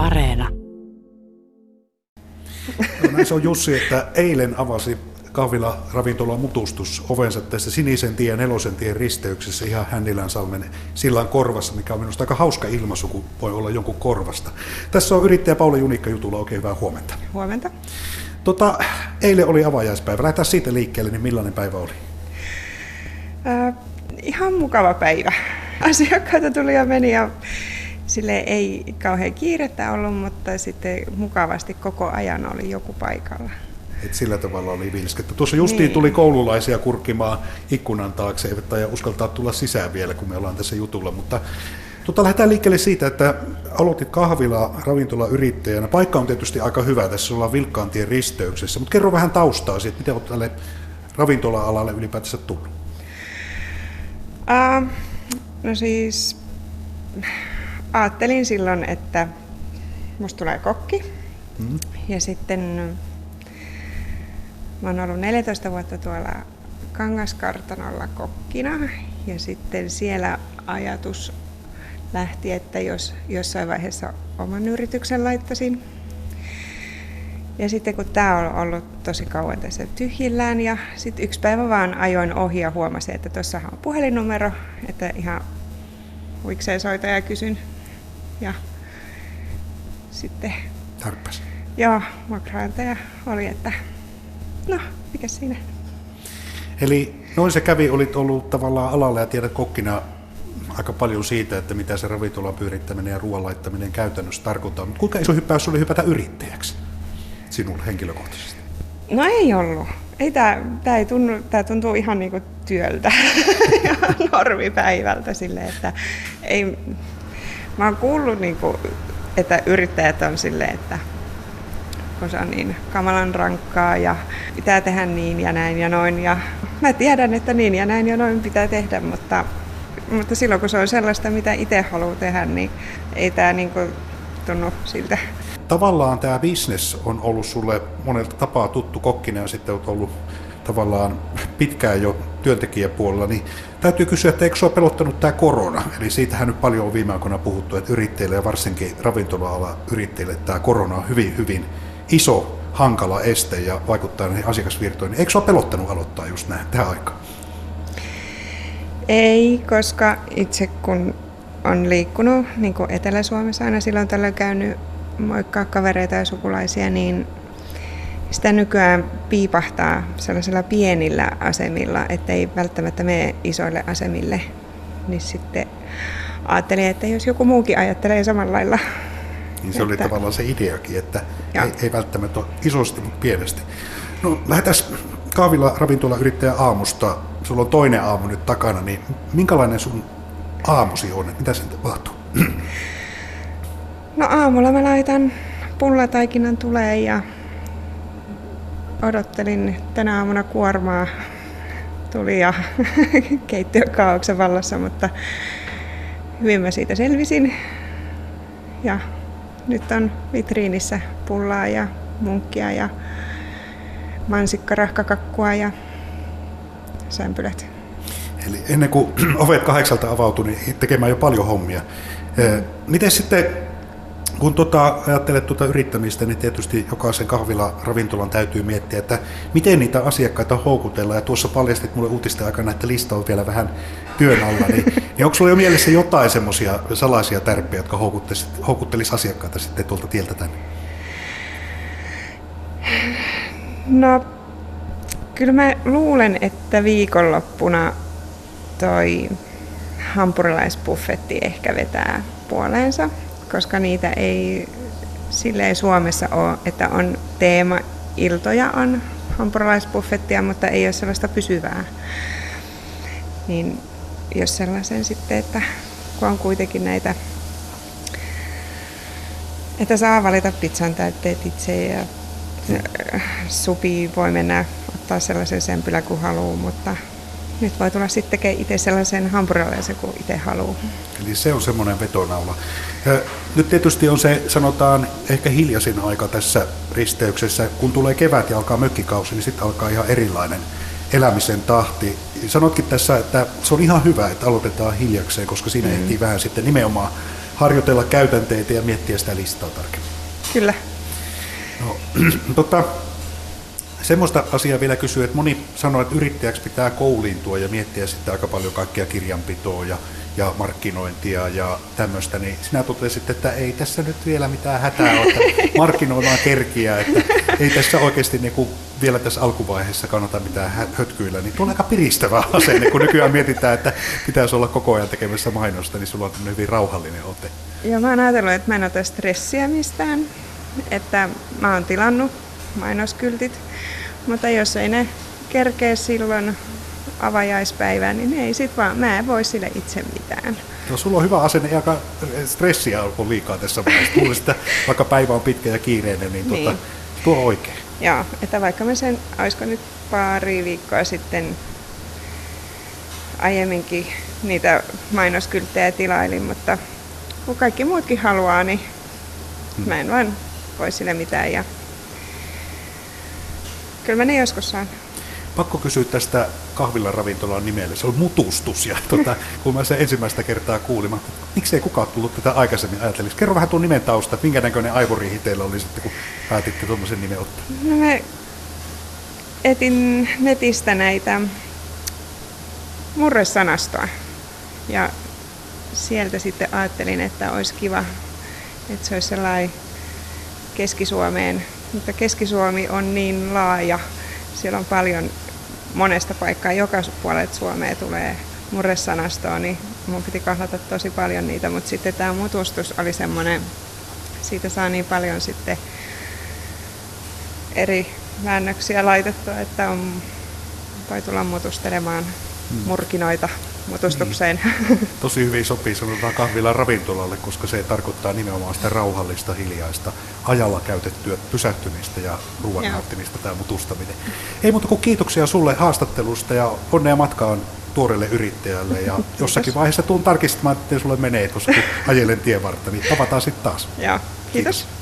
Areena. No näin se on Jussi, että eilen avasi kahvila ravintola mutustus ovensa tässä Sinisen tien ja Nelosen tien risteyksessä ihan Hännilän salmen sillan korvassa, mikä on minusta aika hauska ilmaisu, kun voi olla jonkun korvasta. Tässä on yrittäjä Paula Junikka jutulla, oikein hyvää huomenta. Huomenta. Tota, eilen oli avajaispäivä. Lähdetään siitä liikkeelle, niin millainen päivä oli? Äh, ihan mukava päivä. Asiakkaita tuli ja meni ja sille ei kauhean kiirettä ollut, mutta sitten mukavasti koko ajan oli joku paikalla. Et sillä tavalla oli vilskettä. Tuossa justiin niin. tuli koululaisia kurkkimaan ikkunan taakse, eivät tai uskaltaa tulla sisään vielä, kun me ollaan tässä jutulla. Mutta tota, lähdetään liikkeelle siitä, että aloitit kahvila ravintolayrittäjänä. Paikka on tietysti aika hyvä, tässä ollaan Vilkkaantien risteyksessä, mutta kerro vähän taustaa siitä, miten olet tälle ravintola-alalle ylipäätänsä tullut? Uh, no siis ajattelin silloin, että musta tulee kokki. Mm. Ja sitten Mä oon ollut 14 vuotta tuolla Kangaskartanolla kokkina ja sitten siellä ajatus lähti, että jos jossain vaiheessa oman yrityksen laittaisin. Ja sitten kun tämä on ollut tosi kauan tässä tyhjillään ja sitten yksi päivä vaan ajoin ohi ja huomasin, että tuossa on puhelinnumero, että ihan huikseen soita ja kysyn. Ja sitten... Tarppas. Joo, vuokraantaja oli, että no, mikä siinä? Eli noin se kävi, olit ollut tavallaan alalla ja tiedät kokkina aika paljon siitä, että mitä se ravintolan pyörittäminen ja ruoan laittaminen käytännössä tarkoittaa. Mutta kuinka iso hyppäys oli hypätä yrittäjäksi sinulle henkilökohtaisesti? No ei ollut. Ei tää, tää, ei tunnu, tää tuntuu ihan niinku työltä ja normipäivältä sille, että ei, mä oon kuullut niinku, että yrittäjät on silleen, että kun se on niin kamalan rankkaa ja pitää tehdä niin ja näin ja noin. Ja mä tiedän, että niin ja näin ja noin pitää tehdä, mutta, mutta silloin kun se on sellaista, mitä itse haluaa tehdä, niin ei tämä niin kuin tunnu siltä. Tavallaan tämä business on ollut sulle monelta tapaa tuttu kokkina ja sitten olet ollut tavallaan pitkään jo työntekijäpuolella, niin täytyy kysyä, että eikö sinua pelottanut tämä korona? Eli siitähän nyt paljon on viime aikoina puhuttu, että yrittäjille ja varsinkin ravintola-ala yrittäjille tämä korona on hyvin, hyvin iso hankala este ja vaikuttaa näihin asiakasvirtoihin. Eikö sinua pelottanut aloittaa just näin, tähän aikaan? Ei, koska itse kun on liikkunut niin kuin Etelä-Suomessa aina silloin tällä käynyt moikkaa kavereita ja sukulaisia, niin sitä nykyään piipahtaa sellaisilla pienillä asemilla, ettei välttämättä mene isoille asemille. Niin sitten ajattelin, että jos joku muukin ajattelee samalla lailla, niin se että... oli tavallaan se ideakin, että ei, ei välttämättä ole isosti, mutta pienesti. No lähdetään kahvila ravintola yrittäjä aamusta. Sulla on toinen aamu nyt takana, niin minkälainen sun aamusi on? Mitä sen tapahtuu? No aamulla mä laitan pullataikinan tulee ja odottelin tänä aamuna kuormaa tuli ja keittiökaauksen vallassa, mutta hyvin mä siitä selvisin. Ja nyt on vitriinissä pullaa ja munkkia ja mansikkarahkakakkua ja sämpylät. Eli ennen kuin ovet kahdeksalta avautui, niin tekemään jo paljon hommia. Mm. Miten sitten, kun tuota, ajattelet tuota yrittämistä, niin tietysti jokaisen kahvila ravintolan täytyy miettiä, että miten niitä asiakkaita houkutellaan. Ja tuossa paljastit mulle uutisten aikana, että lista on vielä vähän työn alla. Niin, niin onko sulla jo mielessä jotain semmoisia salaisia tärppejä, jotka houkuttelisi asiakkaita sitten tuolta tieltä tänne? No, kyllä mä luulen, että viikonloppuna toi hampurilaisbuffetti ehkä vetää puoleensa, koska niitä ei silleen Suomessa ole, että on teema iltoja on hampurilaisbuffettia, mutta ei ole sellaista pysyvää. Niin jos sellaisen sitten, että kun on kuitenkin näitä, että saa valita pizzan täytteet itse ja supi voi mennä ottaa sellaisen sempylä kuin haluaa, mutta nyt voi tulla sitten tekemään itse sellaisen hampurilaisen kuin itse haluaa. Eli se on semmoinen vetonaula. Ja nyt tietysti on se, sanotaan, ehkä hiljaisin aika tässä risteyksessä. Kun tulee kevät ja alkaa mökkikausi, niin sitten alkaa ihan erilainen elämisen tahti. Sanotkin tässä, että se on ihan hyvä, että aloitetaan hiljakseen, koska siinä mm. ehtii vähän sitten nimenomaan harjoitella käytänteitä ja miettiä sitä listaa tarkemmin. Kyllä. No, tota, semmoista asiaa vielä kysyä, että moni sanoo, että yrittäjäksi pitää kouliintua ja miettiä sitten aika paljon kaikkia kirjanpitoa ja, ja markkinointia ja tämmöistä, niin sinä totesit, että ei tässä nyt vielä mitään hätää ole, että markkinoidaan kerkiä, että ei tässä oikeasti niin kuin vielä tässä alkuvaiheessa kannata mitään hötkyillä, niin tuo on aika piristävä asenne, kun nykyään mietitään, että pitäisi olla koko ajan tekemässä mainosta, niin sulla on hyvin rauhallinen ote. Joo, mä oon ajatellut, että mä en ota stressiä mistään, että mä oon tilannut mainoskyltit, mutta jos ei ne kerkee silloin avajaispäivään, niin ei sit vaan, mä en voi sille itse mitään. No sulla on hyvä asenne, aika stressiä on liikaa tässä vaiheessa. Kuulisi, että vaikka päivä on pitkä ja kiireinen, niin, tuota, niin. tuo on oikein. Joo, että vaikka mä sen, olisiko nyt pari viikkoa sitten aiemminkin niitä mainoskylttejä tilailin, mutta kun kaikki muutkin haluaa, niin hmm. mä en vaan voi sille mitään. Ja kyllä mä ne joskus saan. Pakko kysyä tästä kahvilan ravintolan nimelle. Se on mutustus. Ja tuota, kun mä sen ensimmäistä kertaa kuulin, mä, miksei kukaan tullut tätä aikaisemmin ajatellisi. Kerro vähän tuon nimen tausta, minkä näköinen aivoriihi teillä oli sitten, kun päätitte tuommoisen nimen ottaa. No me etin netistä näitä murresanastoa. Ja sieltä sitten ajattelin, että olisi kiva, että se olisi sellainen Keski-Suomeen, mutta Keski-Suomi on niin laaja, siellä on paljon monesta paikkaa, joka puolelta Suomea tulee murresanastoa, niin mun piti kahlata tosi paljon niitä, mutta sitten tämä mutustus oli semmoinen, siitä saa niin paljon sitten eri väännöksiä laitettua, että on, voi tulla mutustelemaan hmm. murkinoita mutustukseen. Niin. Tosi hyvin sopii sanotaan kahvilan ravintolalle, koska se tarkoittaa nimenomaan sitä rauhallista, hiljaista, ajalla käytettyä pysähtymistä ja ruoan nauttimista tämä mutustaminen. Ei muuta kuin kiitoksia sulle haastattelusta ja onnea matkaan tuorelle yrittäjälle ja jossakin vaiheessa tuun tarkistamaan, että sulle menee tuossa kun ajelen tien vartta, niin tavataan sitten taas. Joo, kiitos. kiitos.